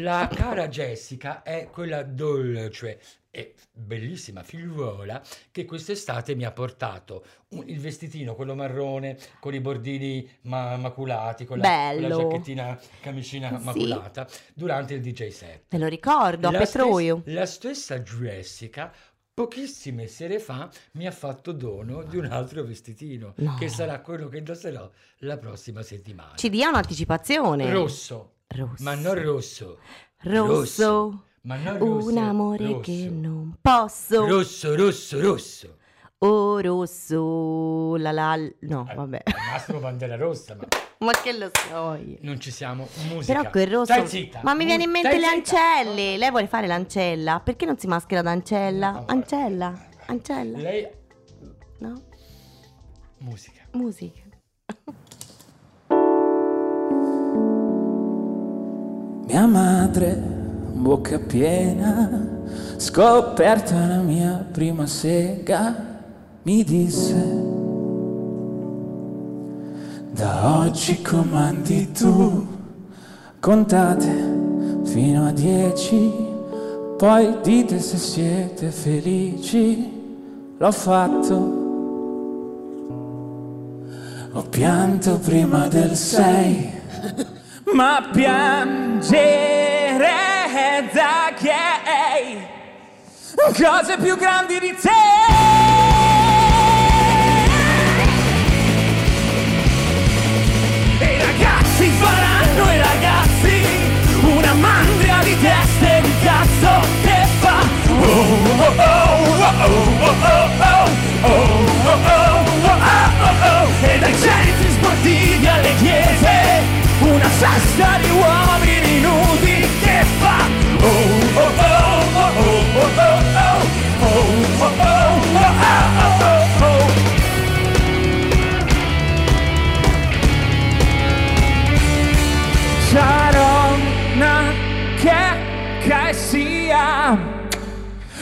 Speaker 2: La cara Jessica è quella dolce e bellissima figliuola che quest'estate mi ha portato un- il vestitino, quello marrone, con i bordini ma- maculati, con la, con la giacchettina camicina
Speaker 1: Sì.
Speaker 2: maculata, durante il DJ set.
Speaker 1: Me lo ricordo, a
Speaker 2: La
Speaker 1: Petroio.
Speaker 2: stes- la stessa Jessica pochissime sere fa mi ha fatto dono di un altro vestitino
Speaker 1: No.
Speaker 2: che sarà quello che indosserò la prossima settimana.
Speaker 1: Ci dia un'anticipazione.
Speaker 2: Rosso,
Speaker 1: Rosso.
Speaker 2: ma non rosso.
Speaker 1: Rosso.
Speaker 2: ma non rosso.
Speaker 1: Un amore
Speaker 2: rosso.
Speaker 1: che non posso.
Speaker 2: Rosso, rosso, rosso.
Speaker 1: Oh, rosso. La la. No,
Speaker 2: Al-
Speaker 1: vabbè.
Speaker 2: Massimo bandera rossa, ma <laughs>
Speaker 1: Ma che lo so io.
Speaker 2: non ci siamo. Musica.
Speaker 1: Però quel rosso.
Speaker 2: Stai zitta.
Speaker 1: Ma mi viene in mente
Speaker 2: Stai
Speaker 1: le
Speaker 2: zitta.
Speaker 1: ancelle. Lei vuole fare l'ancella? Perché non si maschera da ancella?
Speaker 2: No,
Speaker 1: Ancella? Ancella?
Speaker 2: Lei...
Speaker 1: No?
Speaker 2: Musica.
Speaker 1: Musica. <laughs>
Speaker 4: Mia madre, bocca piena, scoperta la mia prima sega, mi disse, da oggi comandi tu, contate fino a dieci, poi dite se siete felici, l'ho fatto. Ho pianto prima del sei <laughs> ma piangere da che cose più grandi di te. E i ragazzi faranno i ragazzi una mandria di teste di cazzo che fa oh oh oh oh oh oh oh oh oh oh oh oh e dai centri sportivi alle chiese una sesta di uomini nudi che fa oh oh oh oh oh oh oh oh oh oh oh oh oh oh sarò una che, che sia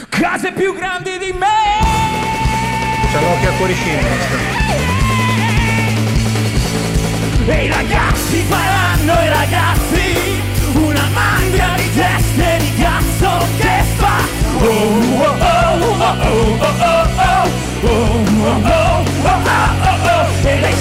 Speaker 4: case più grandi di me
Speaker 5: C'ha l'occhio a cuoricino.
Speaker 4: E i ragazzi faranno i ragazzi una mandria di teste di cazzo che fa oh oh oh oh oh oh oh oh oh oh oh oh oh oh E dai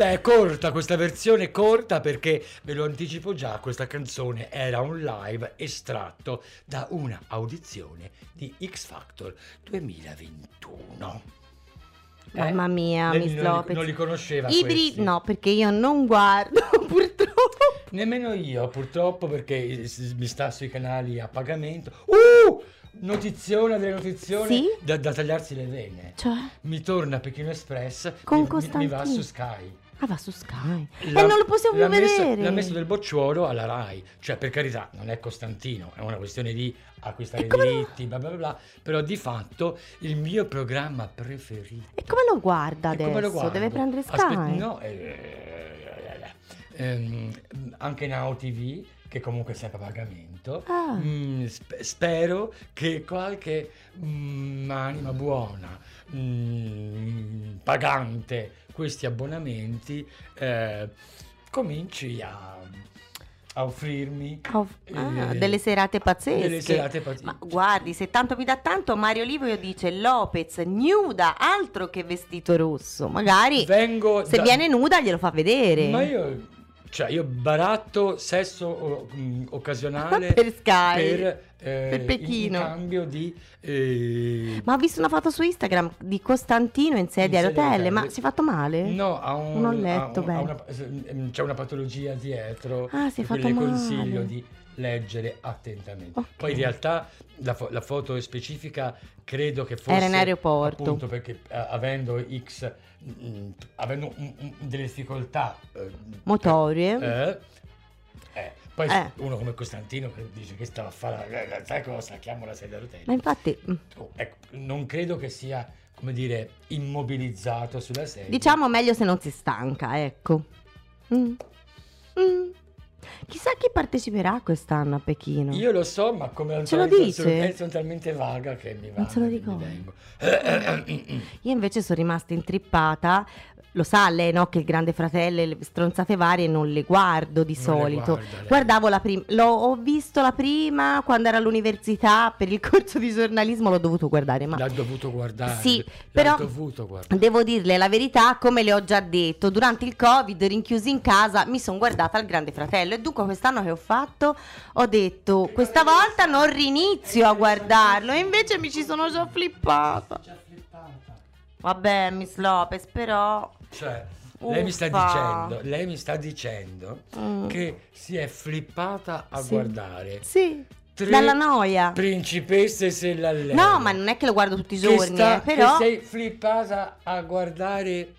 Speaker 2: beh, è corta questa versione, corta perché ve lo anticipo già, questa canzone era un live estratto da una audizione di X Factor 2021. Eh,
Speaker 1: Mamma mia, Miss
Speaker 2: non
Speaker 1: Lopez.
Speaker 2: non li conosceva
Speaker 1: I
Speaker 2: questi?
Speaker 1: bri- no, perché io non guardo, <laughs> purtroppo.
Speaker 2: Nemmeno io, purtroppo, perché mi sta sui canali a pagamento. Uh! Notiziona delle notizioni
Speaker 1: Sì?
Speaker 2: da, da tagliarsi le vene.
Speaker 1: Cioè,
Speaker 2: Mi torna Pechino Express,
Speaker 1: Con
Speaker 2: mi- mi, mi va su Sky.
Speaker 1: Ah, va su Sky.
Speaker 2: L'ha-
Speaker 1: e non lo possiamo più
Speaker 2: messo-
Speaker 1: vedere.
Speaker 2: L'ha messo del bocciuolo alla Rai. Cioè, per carità, non è Costantino, è una questione di acquistare
Speaker 1: E lo-
Speaker 2: diritti, bla bla bla. Però di fatto il mio programma preferito.
Speaker 1: E come lo guarda
Speaker 2: E
Speaker 1: adesso?
Speaker 2: come lo guardo?
Speaker 1: Deve prendere Sky.
Speaker 2: Aspetta, no, eh, ehm, anche Now TV, che comunque è sempre a pagamento.
Speaker 1: Ah.
Speaker 2: Mm, sp- spero che qualche mm, anima buona, mm, pagante questi abbonamenti, eh, cominci a, a offrirmi
Speaker 1: Oh, ah,
Speaker 2: eh,
Speaker 1: delle serate pazzesche.
Speaker 2: delle serate pazzesche.
Speaker 1: Ma guardi, se tanto mi dà tanto, Mario Livoio dice Lopez nuda, altro che vestito rosso. Magari
Speaker 2: Vengo
Speaker 1: se
Speaker 2: da-
Speaker 1: viene nuda glielo fa vedere.
Speaker 2: Ma io, cioè, io baratto sesso o- mm, occasionale <laughs>
Speaker 1: Per Sky,
Speaker 2: per, eh,
Speaker 1: per Pechino.
Speaker 2: in cambio di eh,
Speaker 1: Ma ho visto una foto su Instagram di Costantino in sedia a
Speaker 2: In sedia a
Speaker 1: rotelle, ma si è fatto male?
Speaker 2: No, ha un,
Speaker 1: Non ho letto
Speaker 2: un- una- c'è una patologia dietro.
Speaker 1: Ah, si è fatto
Speaker 2: le
Speaker 1: male.
Speaker 2: consiglio di leggere attentamente.
Speaker 1: Ok.
Speaker 2: Poi in realtà la, fo- la foto specifica credo che fosse
Speaker 1: Era in aeroporto.
Speaker 2: appunto perché eh, avendo X mm, avendo un- un- delle difficoltà eh,
Speaker 1: Motorie.
Speaker 2: eh, eh, poi
Speaker 1: Eh.
Speaker 2: uno come Costantino che dice che stava a fare sai cosa chiamo la sedia a rotelle
Speaker 1: Ma infatti, mm,
Speaker 2: Oh, ecco, non credo che sia come dire immobilizzato sulla sedia
Speaker 1: diciamo meglio se non si stanca, ecco. Mm. Mm. Chissà chi parteciperà quest'anno a Pechino.
Speaker 2: Io lo so, ma come al
Speaker 1: Ce
Speaker 2: solito sono, talmente vaga che mi va.
Speaker 1: Non se lo
Speaker 2: vengo.
Speaker 1: Io invece sono rimasta intrippata. Lo sa lei, no? Che il Grande Fratello le stronzate varie non le guardo di
Speaker 2: Non
Speaker 1: solito.
Speaker 2: guarda.
Speaker 1: Guardavo la prima, l'ho ho visto la prima quando ero all'università per il <laughs> corso di giornalismo, l'ho dovuto guardare, ma
Speaker 2: L'ha dovuto guardare.
Speaker 1: Sì,
Speaker 2: l'ha
Speaker 1: però-
Speaker 2: dovuto guardare.
Speaker 1: devo dirle la verità, come le ho già detto, durante il Covid, rinchiusi in casa, mi sono guardata al Grande Fratello e dunque quest'anno che ho fatto, ho detto, questa volta non rinizio a guardarlo e invece mi ci sono già flippata. Vabbè, Miss Lopez, però...
Speaker 2: Cioè, lei mi dicendo, lei mi sta dicendo
Speaker 1: Mm.
Speaker 2: che si è flippata a
Speaker 1: Sì.
Speaker 2: guardare
Speaker 1: Sì, dalla noia.
Speaker 2: principesse se la lei.
Speaker 1: No, ma non è che lo guardo tutti i giorni,
Speaker 2: sta-
Speaker 1: eh, però...
Speaker 2: sei flippata a guardare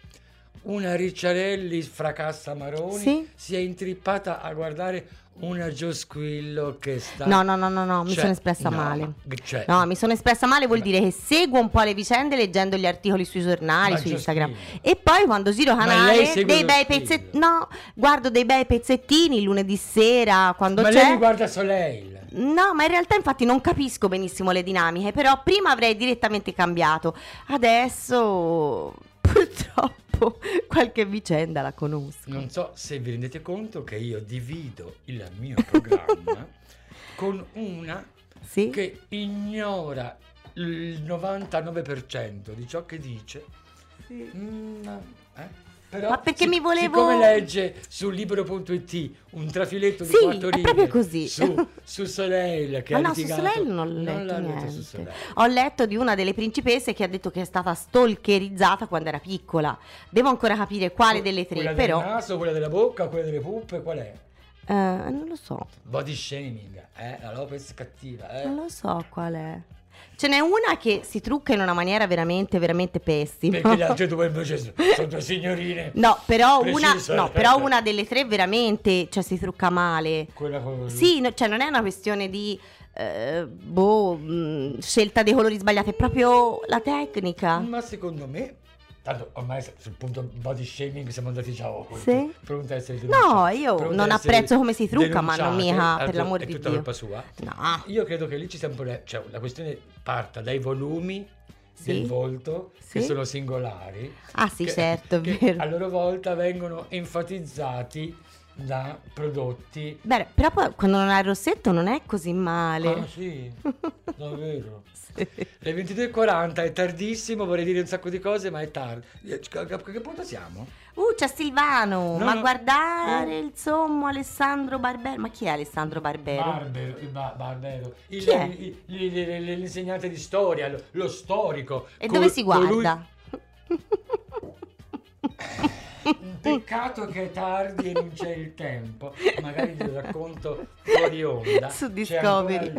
Speaker 2: una Ricciarelli fracassa Maroni,
Speaker 1: Sì.
Speaker 2: si è intrippata a guardare una Giosquillo che sta...
Speaker 1: No, no, no, no, no, mi
Speaker 2: Cioè,
Speaker 1: sono espressa
Speaker 2: no,
Speaker 1: male.
Speaker 2: ma- cioè-
Speaker 1: No, mi sono espressa male vuol
Speaker 2: Ma-
Speaker 1: dire che seguo un po' le vicende leggendo gli articoli sui giornali,
Speaker 2: Ma
Speaker 1: su
Speaker 2: Giusto
Speaker 1: Instagram. E poi quando giro
Speaker 2: Ma
Speaker 1: canale,
Speaker 2: lei
Speaker 1: dei bei pezzettini. No, guardo dei bei pezzettini lunedì sera quando
Speaker 2: Ma
Speaker 1: c'è.
Speaker 2: lei mi guarda Soleil.
Speaker 1: No, ma in realtà infatti non capisco benissimo le dinamiche, però prima avrei direttamente cambiato. Adesso <laughs> purtroppo <laughs> qualche vicenda la conosco.
Speaker 2: Non so se vi rendete conto che io divido il mio programma <laughs> con una
Speaker 1: Sì?
Speaker 2: che ignora il 99% di ciò che dice. Mm, eh? Però,
Speaker 1: Ma perché mi volevo-
Speaker 2: Siccome legge su libero.it un trafiletto di
Speaker 1: Sì,
Speaker 2: quattro righe
Speaker 1: proprio così.
Speaker 2: su, su Soleil che
Speaker 1: Ma
Speaker 2: ha
Speaker 1: no, su
Speaker 2: litigato-
Speaker 1: Soleil non ho letto niente.
Speaker 2: su Soleil.
Speaker 1: Ho letto di una delle principesse che ha detto che è stata stalkerizzata quando era piccola. Devo ancora capire quale delle tre,
Speaker 2: Quella
Speaker 1: però
Speaker 2: del naso, quella della bocca, quella delle puppe, qual è?
Speaker 1: eh, non lo so,
Speaker 2: Body shaming, eh? La Lopez cattiva, eh?
Speaker 1: non lo so qual è. Ce n'è una che si trucca in una maniera veramente, veramente pessima.
Speaker 2: Perché le altre due invece sono- due signorine.
Speaker 1: No, però una, no, però una delle tre veramente, cioè si trucca male.
Speaker 2: Quella con...
Speaker 1: Sì, no, cioè non è una questione di eh, boh, mh, scelta dei colori sbagliati, è proprio la tecnica.
Speaker 2: Ma secondo me, tanto ormai sul punto body shaming siamo andati già oltre.
Speaker 1: Sì?
Speaker 2: Pronta a essere
Speaker 1: No,
Speaker 2: denunciate.
Speaker 1: io non apprezzo come si trucca, ma non mica, per
Speaker 2: Altro-
Speaker 1: l'amor
Speaker 2: è
Speaker 1: di
Speaker 2: tutta
Speaker 1: Dio.
Speaker 2: colpa sua.
Speaker 1: No.
Speaker 2: Io credo che lì ci sia un problema, cioè la questione parta dai volumi
Speaker 1: Sì?
Speaker 2: del volto che
Speaker 1: Sì?
Speaker 2: sono singolari.
Speaker 1: Ah sì,
Speaker 2: che-
Speaker 1: certo, è <laughs>
Speaker 2: che
Speaker 1: vero.
Speaker 2: a loro volta vengono enfatizzati da prodotti.
Speaker 1: Beh, però poi quando non hai il rossetto non è così male.
Speaker 2: Ah, sì, <laughs> davvero.
Speaker 1: Sì.
Speaker 2: Le 22.40 è tardissimo, vorrei dire un sacco di cose, ma è tardi. Eh, A che punto siamo?
Speaker 1: Uh, c'è Silvano,
Speaker 2: No,
Speaker 1: ma
Speaker 2: no.
Speaker 1: guardare
Speaker 2: Eh.
Speaker 1: il sommo Alessandro Barbero. Ma chi è Alessandro Barbero?
Speaker 2: Barbero, il ba- Barbero. Il-
Speaker 1: Chi è?
Speaker 2: il- il- l'insegnante di storia, lo, lo storico.
Speaker 1: e
Speaker 2: Col-
Speaker 1: dove si
Speaker 2: colui-
Speaker 1: guarda? <laughs>
Speaker 2: Un peccato che è tardi e non c'è il tempo. Magari lo racconto fuori onda.
Speaker 1: Su Discovery.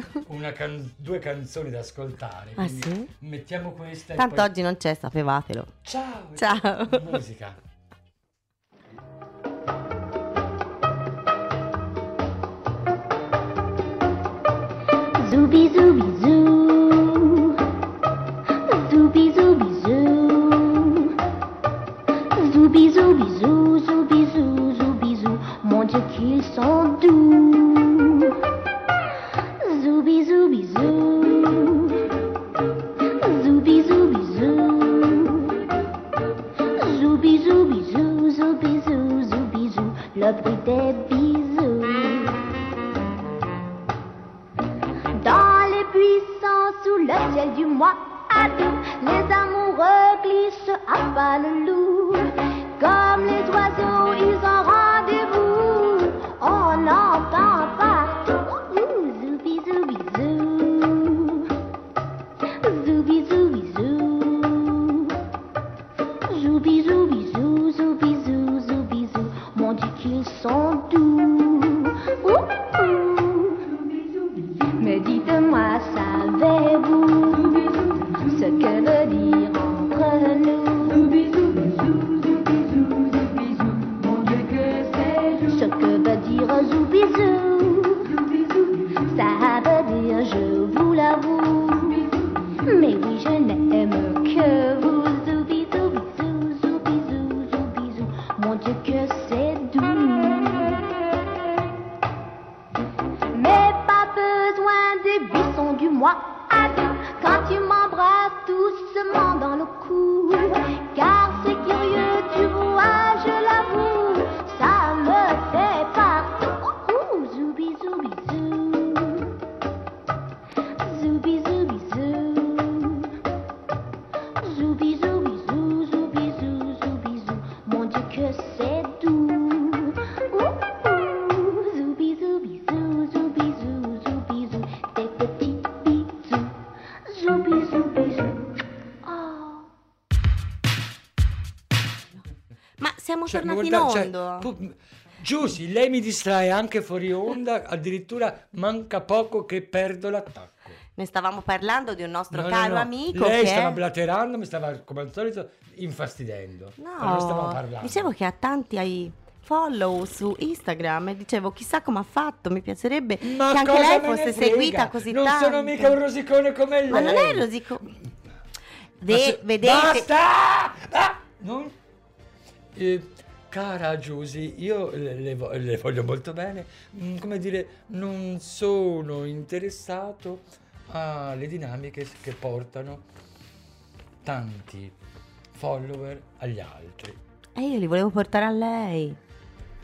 Speaker 2: can- due canzoni da ascoltare.
Speaker 1: Ah,
Speaker 2: quindi
Speaker 1: sì?
Speaker 2: Mettiamo questa
Speaker 1: Tanto
Speaker 2: e poi...
Speaker 1: oggi non c'è, sapevatelo.
Speaker 2: Ciao!
Speaker 1: Ciao.
Speaker 2: Musica.
Speaker 6: Zooby zooby zoo. sont doux. Zoubi zoubi zou. Zoubi zoubi zou. Zoubi zoubi zou, zoubi zou, zoubi zou. Le bruit des bisous. Dans les buissons, sous le ciel du mois, à doux les amoureux glissent à pas
Speaker 1: siamo
Speaker 2: Cioè,
Speaker 1: tornati
Speaker 2: guarda-
Speaker 1: in
Speaker 2: cioè,
Speaker 1: onda.
Speaker 2: pu- Giussi, lei mi distrae anche fuori onda, addirittura manca poco che perdo l'attacco.
Speaker 1: Ne stavamo parlando di un nostro
Speaker 2: No, no,
Speaker 1: caro
Speaker 2: no.
Speaker 1: amico
Speaker 2: Lei
Speaker 1: che
Speaker 2: stava blaterando, mi stava come al solito infastidendo. Ma non stavamo
Speaker 1: No,
Speaker 2: parlando.
Speaker 1: dicevo che ha tanti ai follow su Instagram e dicevo chissà come ha fatto, mi piacerebbe
Speaker 2: Ma
Speaker 1: che anche lei fosse seguita così
Speaker 2: Non
Speaker 1: tanto.
Speaker 2: sono mica un rosicone come lei.
Speaker 1: Ma non è rosico.
Speaker 2: Ma
Speaker 1: Ve-
Speaker 2: se-
Speaker 1: vedete
Speaker 2: Basta! Ah! Non- Eh, cara Giusy, io le, le vo- le voglio molto bene. Mm, come dire, non sono interessato alle dinamiche che portano tanti follower agli altri.
Speaker 1: E io li volevo portare a lei.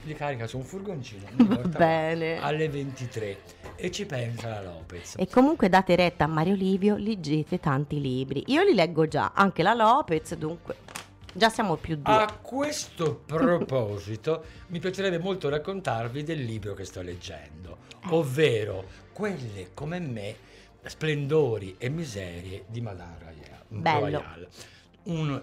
Speaker 2: Li carica su un furgoncino <laughs>
Speaker 1: Va bene.
Speaker 2: alle 23 e ci pensa la Lopez.
Speaker 1: E comunque date retta a Mario Livio, leggete tanti libri. Io li leggo già, anche la Lopez, dunque già siamo più due.
Speaker 2: A questo proposito, <laughs> mi piacerebbe molto raccontarvi del libro che sto leggendo, ovvero Quelle come me, splendori e miserie di Madame Royale.
Speaker 1: Bello.
Speaker 2: Royale. Un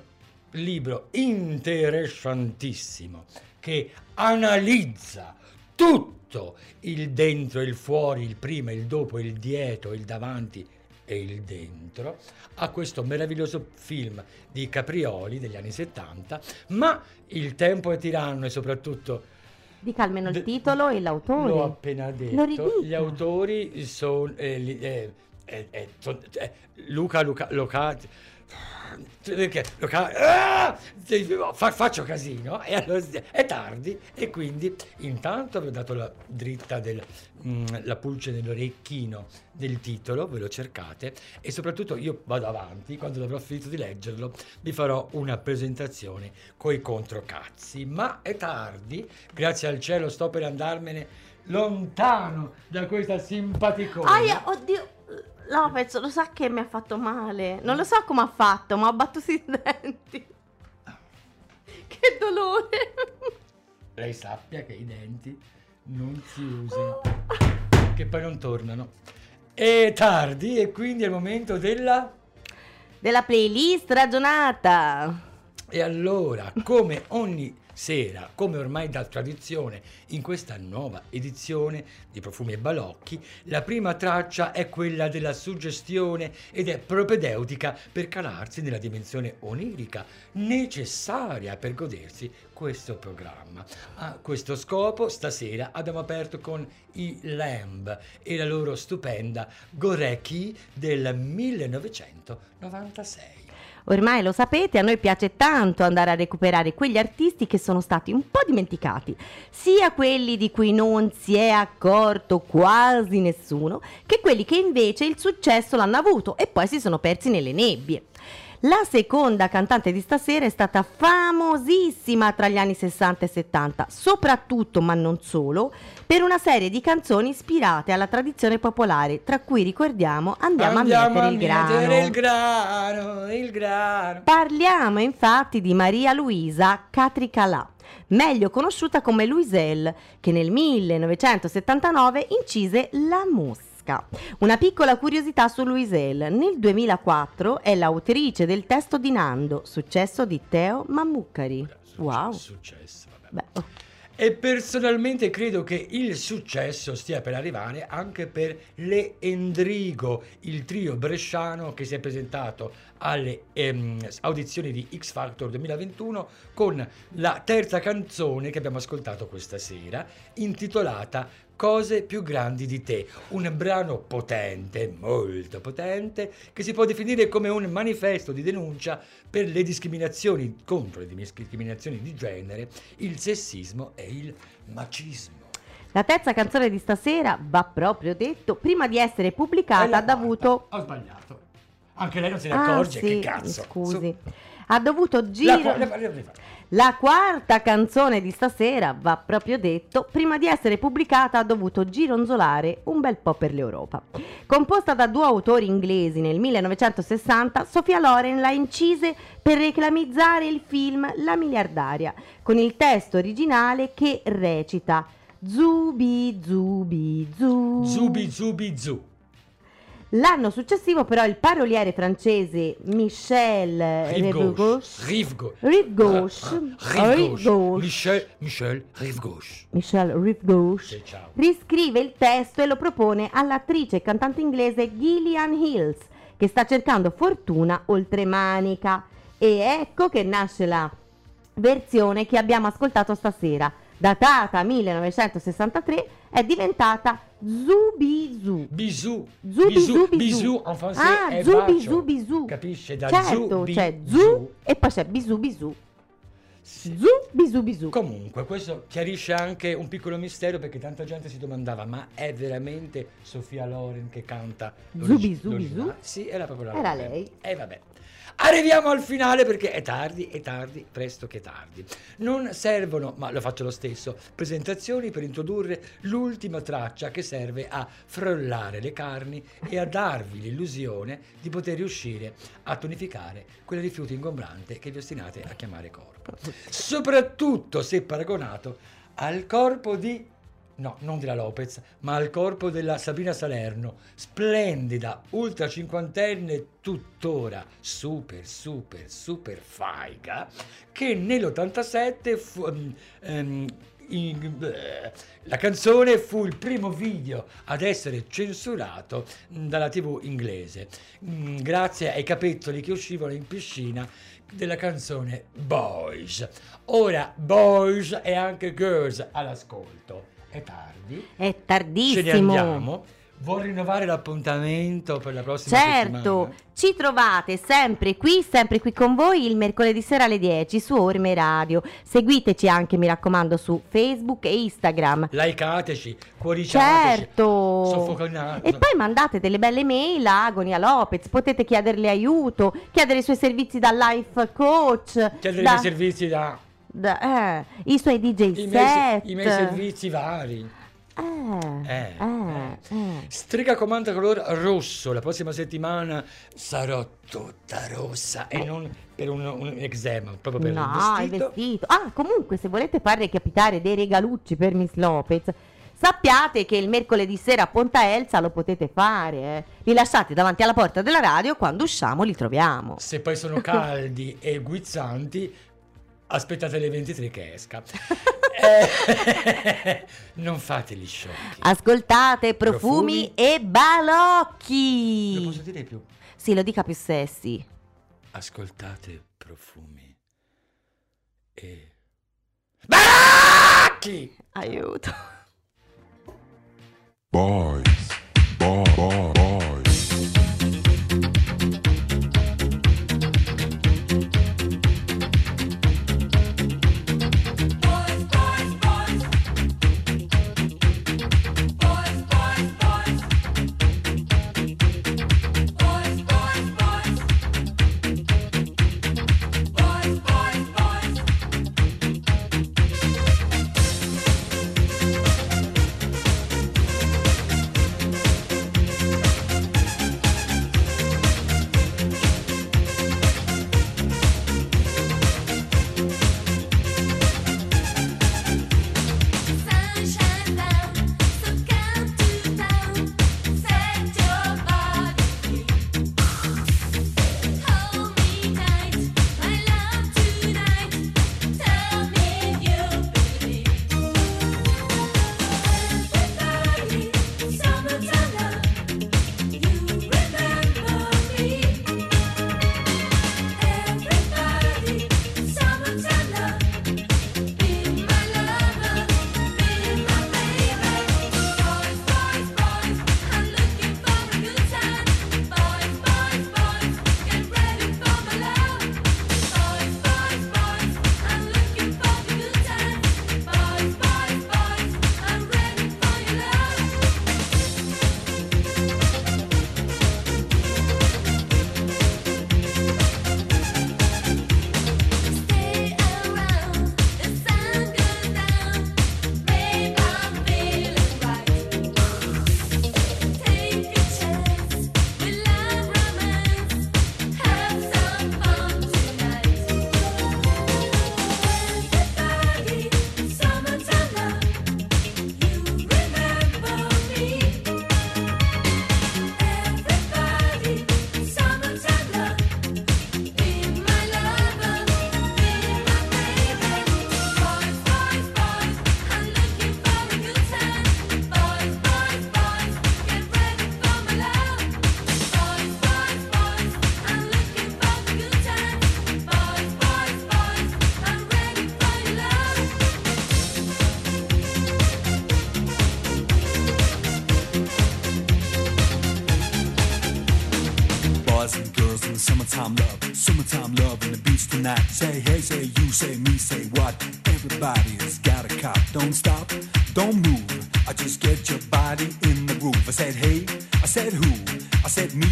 Speaker 2: libro interessantissimo che analizza tutto il dentro il fuori, il prima, il dopo, il dietro, il davanti e il dentro a questo meraviglioso film di Caprioli degli anni 70, ma Il tempo è tiranno e soprattutto
Speaker 1: Dica almeno il
Speaker 2: De-
Speaker 1: titolo e l'autore.
Speaker 2: L'ho appena detto. Gli autori sono eh, eh, eh, eh, eh, Luca Luca Locati. Perché lo ah! Fa- faccio casino e allora è tardi e quindi intanto vi ho dato la dritta del mm, la pulce nell'orecchino del titolo ve lo cercate e soprattutto io vado avanti quando avrò finito di leggerlo vi farò una presentazione coi controcazzi ma è tardi grazie al cielo sto per andarmene lontano da questa simpaticona
Speaker 1: Aia, oddio. Lopez, lo sa che mi ha fatto male. Non lo so come ha fatto, ma ho battuto i <laughs> denti. Che dolore.
Speaker 2: lei sappia che i denti non si usano, che poi non tornano. È tardi e quindi è il momento della...
Speaker 1: Della playlist ragionata.
Speaker 2: E allora, come ogni sera, come ormai da tradizione, in questa nuova edizione di Profumi e Balocchi, la prima traccia è quella della suggestione ed è propedeutica per calarsi nella dimensione onirica necessaria per godersi questo programma. A questo scopo, stasera abbiamo aperto con i Lamb e la loro stupenda Gorecki del 1996.
Speaker 1: Ormai lo sapete, a noi piace tanto andare a recuperare quegli artisti che sono stati un po' dimenticati, sia quelli di cui non si è accorto quasi nessuno, che quelli che invece il successo l'hanno avuto e poi si sono persi nelle nebbie. La seconda cantante di stasera è stata famosissima tra gli anni 60 e 70, soprattutto, ma non solo, per una serie di canzoni ispirate alla tradizione popolare, tra cui ricordiamo Andiamo,
Speaker 2: Andiamo
Speaker 1: a mettere il grano.
Speaker 2: mettere il grano, il grano.
Speaker 1: Parliamo infatti di Maria Luisa Catricalà, meglio conosciuta come Luiselle, che nel 1979 incise La Mosca. Una piccola curiosità su Luiselle. Nel 2004 è l'autrice del testo di Nando, successo di Teo Mammucari. Wow.
Speaker 2: Successo, vabbè.
Speaker 1: Beh, oh.
Speaker 2: E personalmente credo che il successo stia per arrivare anche per Le Endrigo, il trio bresciano che si è presentato alle ehm, audizioni di X Factor 2021 con la terza canzone che abbiamo ascoltato questa sera, intitolata Cose più grandi di te, un brano potente, molto potente, che si può definire come un manifesto di denuncia per le discriminazioni, contro le discriminazioni di genere, il sessismo e il macismo.
Speaker 1: La terza canzone di stasera, va proprio detto, prima di essere pubblicata ha dovuto...
Speaker 2: Ho sbagliato. Anche lei non se ne
Speaker 1: Ah,
Speaker 2: accorge,
Speaker 1: sì,
Speaker 2: che cazzo.
Speaker 1: Scusi.
Speaker 2: Su-
Speaker 1: Ha dovuto girare...
Speaker 2: La
Speaker 1: quarta canzone di stasera, va proprio detto, prima di essere pubblicata ha dovuto gironzolare un bel po' per l'Europa. Composta da due autori inglesi nel 1960, Sofia Loren la incise per reclamizzare il film La miliardaria, con il testo originale che recita Zubi zubi zu.
Speaker 2: Zubi zubi zu.
Speaker 1: L'anno successivo però il paroliere francese Michel Rivgauche
Speaker 2: gauche. Rive gauche.
Speaker 1: Rive gauche.
Speaker 2: Rive
Speaker 1: Rive
Speaker 2: gauche.
Speaker 1: gauche.
Speaker 2: Michel,
Speaker 1: Rivgauche riscrive il testo e lo propone all'attrice e cantante inglese Gillian Hills che sta cercando fortuna oltremanica e ecco che nasce la versione che abbiamo ascoltato stasera datata 1963 è diventata Zubizu
Speaker 2: Bisou.
Speaker 1: Zu
Speaker 2: bisou,
Speaker 1: bisu bisu.
Speaker 2: bisou en français
Speaker 1: Ah,
Speaker 2: è
Speaker 1: zu
Speaker 2: bacio.
Speaker 1: bisu bisu.
Speaker 2: Capisce? Da
Speaker 1: certo, c'è
Speaker 2: bisu.
Speaker 1: zu e poi c'è bisu bisu.
Speaker 2: Sì.
Speaker 1: Zu bisu bisu.
Speaker 2: Comunque, questo chiarisce anche un piccolo mistero perché tanta gente si domandava: ma è veramente Sofia Loren che canta
Speaker 1: zu?
Speaker 2: Sì, era proprio la
Speaker 1: Era lei.
Speaker 2: E vabbè. Arriviamo al finale perché è tardi, è tardi, presto che tardi. Non servono, ma lo faccio lo stesso, presentazioni per introdurre l'ultima traccia che serve a frollare le carni e a darvi l'illusione di poter riuscire a tonificare quel rifiuto ingombrante che vi ostinate a chiamare corpo. Soprattutto se paragonato al corpo di no, non della Lopez, ma al corpo della Sabrina Salerno, splendida, ultra cinquantenne, tuttora super, super, super faiga, che nell'87 fu, ehm, ehm, in- la canzone fu il primo video ad essere censurato mh, dalla TV inglese, mh, grazie ai capezzoli che uscivano in piscina della canzone Boys. Ora Boys e anche Girls all'ascolto. È tardi.
Speaker 1: È
Speaker 2: Ce ne
Speaker 1: tardissimo.
Speaker 2: Vuol rinnovare l'appuntamento per la prossima
Speaker 1: Certo,
Speaker 2: settimana?
Speaker 1: ci trovate sempre qui, sempre qui con voi il mercoledì sera alle 10 su Orme Radio. Seguiteci anche, mi raccomando, su Facebook e Instagram.
Speaker 2: Laicateci, cuoriciateci.
Speaker 1: Certo.
Speaker 2: Soffocanate.
Speaker 1: E poi mandate delle belle mail a Agonia Lopez, potete chiederle aiuto, chiedere i suoi servizi da life coach,
Speaker 2: Chiedere
Speaker 1: da-
Speaker 2: i servizi da...
Speaker 1: da- eh, i suoi DJ
Speaker 2: I miei,
Speaker 1: set.
Speaker 2: se- I miei servizi vari.
Speaker 1: Eh,
Speaker 2: Eh,
Speaker 1: eh, eh.
Speaker 2: Strega comanda color rosso. La prossima settimana sarò tutta rossa e non per un, un eczema, proprio per
Speaker 1: No,
Speaker 2: il
Speaker 1: il
Speaker 2: vestito.
Speaker 1: vestito. Ah, comunque, se volete far recapitare dei regalucci per Miss Lopez, sappiate che il mercoledì sera a Ponta Elsa lo potete fare. eh. Li lasciate davanti alla porta della radio, quando usciamo li troviamo.
Speaker 2: Se poi sono caldi e guizzanti, aspettate le 23 che esca. <laughs> Eh, <laughs> non fate gli sciocchi.
Speaker 1: Ascoltate profumi,
Speaker 2: Profumi.
Speaker 1: e
Speaker 2: Lo
Speaker 1: balocchi.
Speaker 2: posso dire più?
Speaker 1: Sì, lo dica più sexy.
Speaker 2: Ascoltate profumi e... Baracchi!
Speaker 1: Aiuto.
Speaker 3: Boys, boy, boy, boys.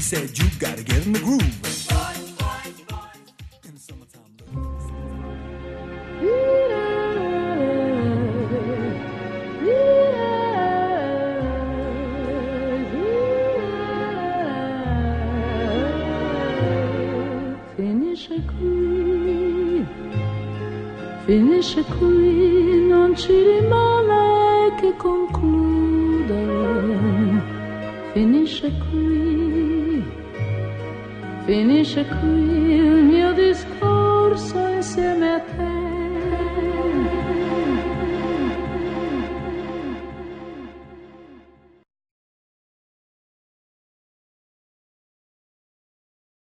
Speaker 4: Said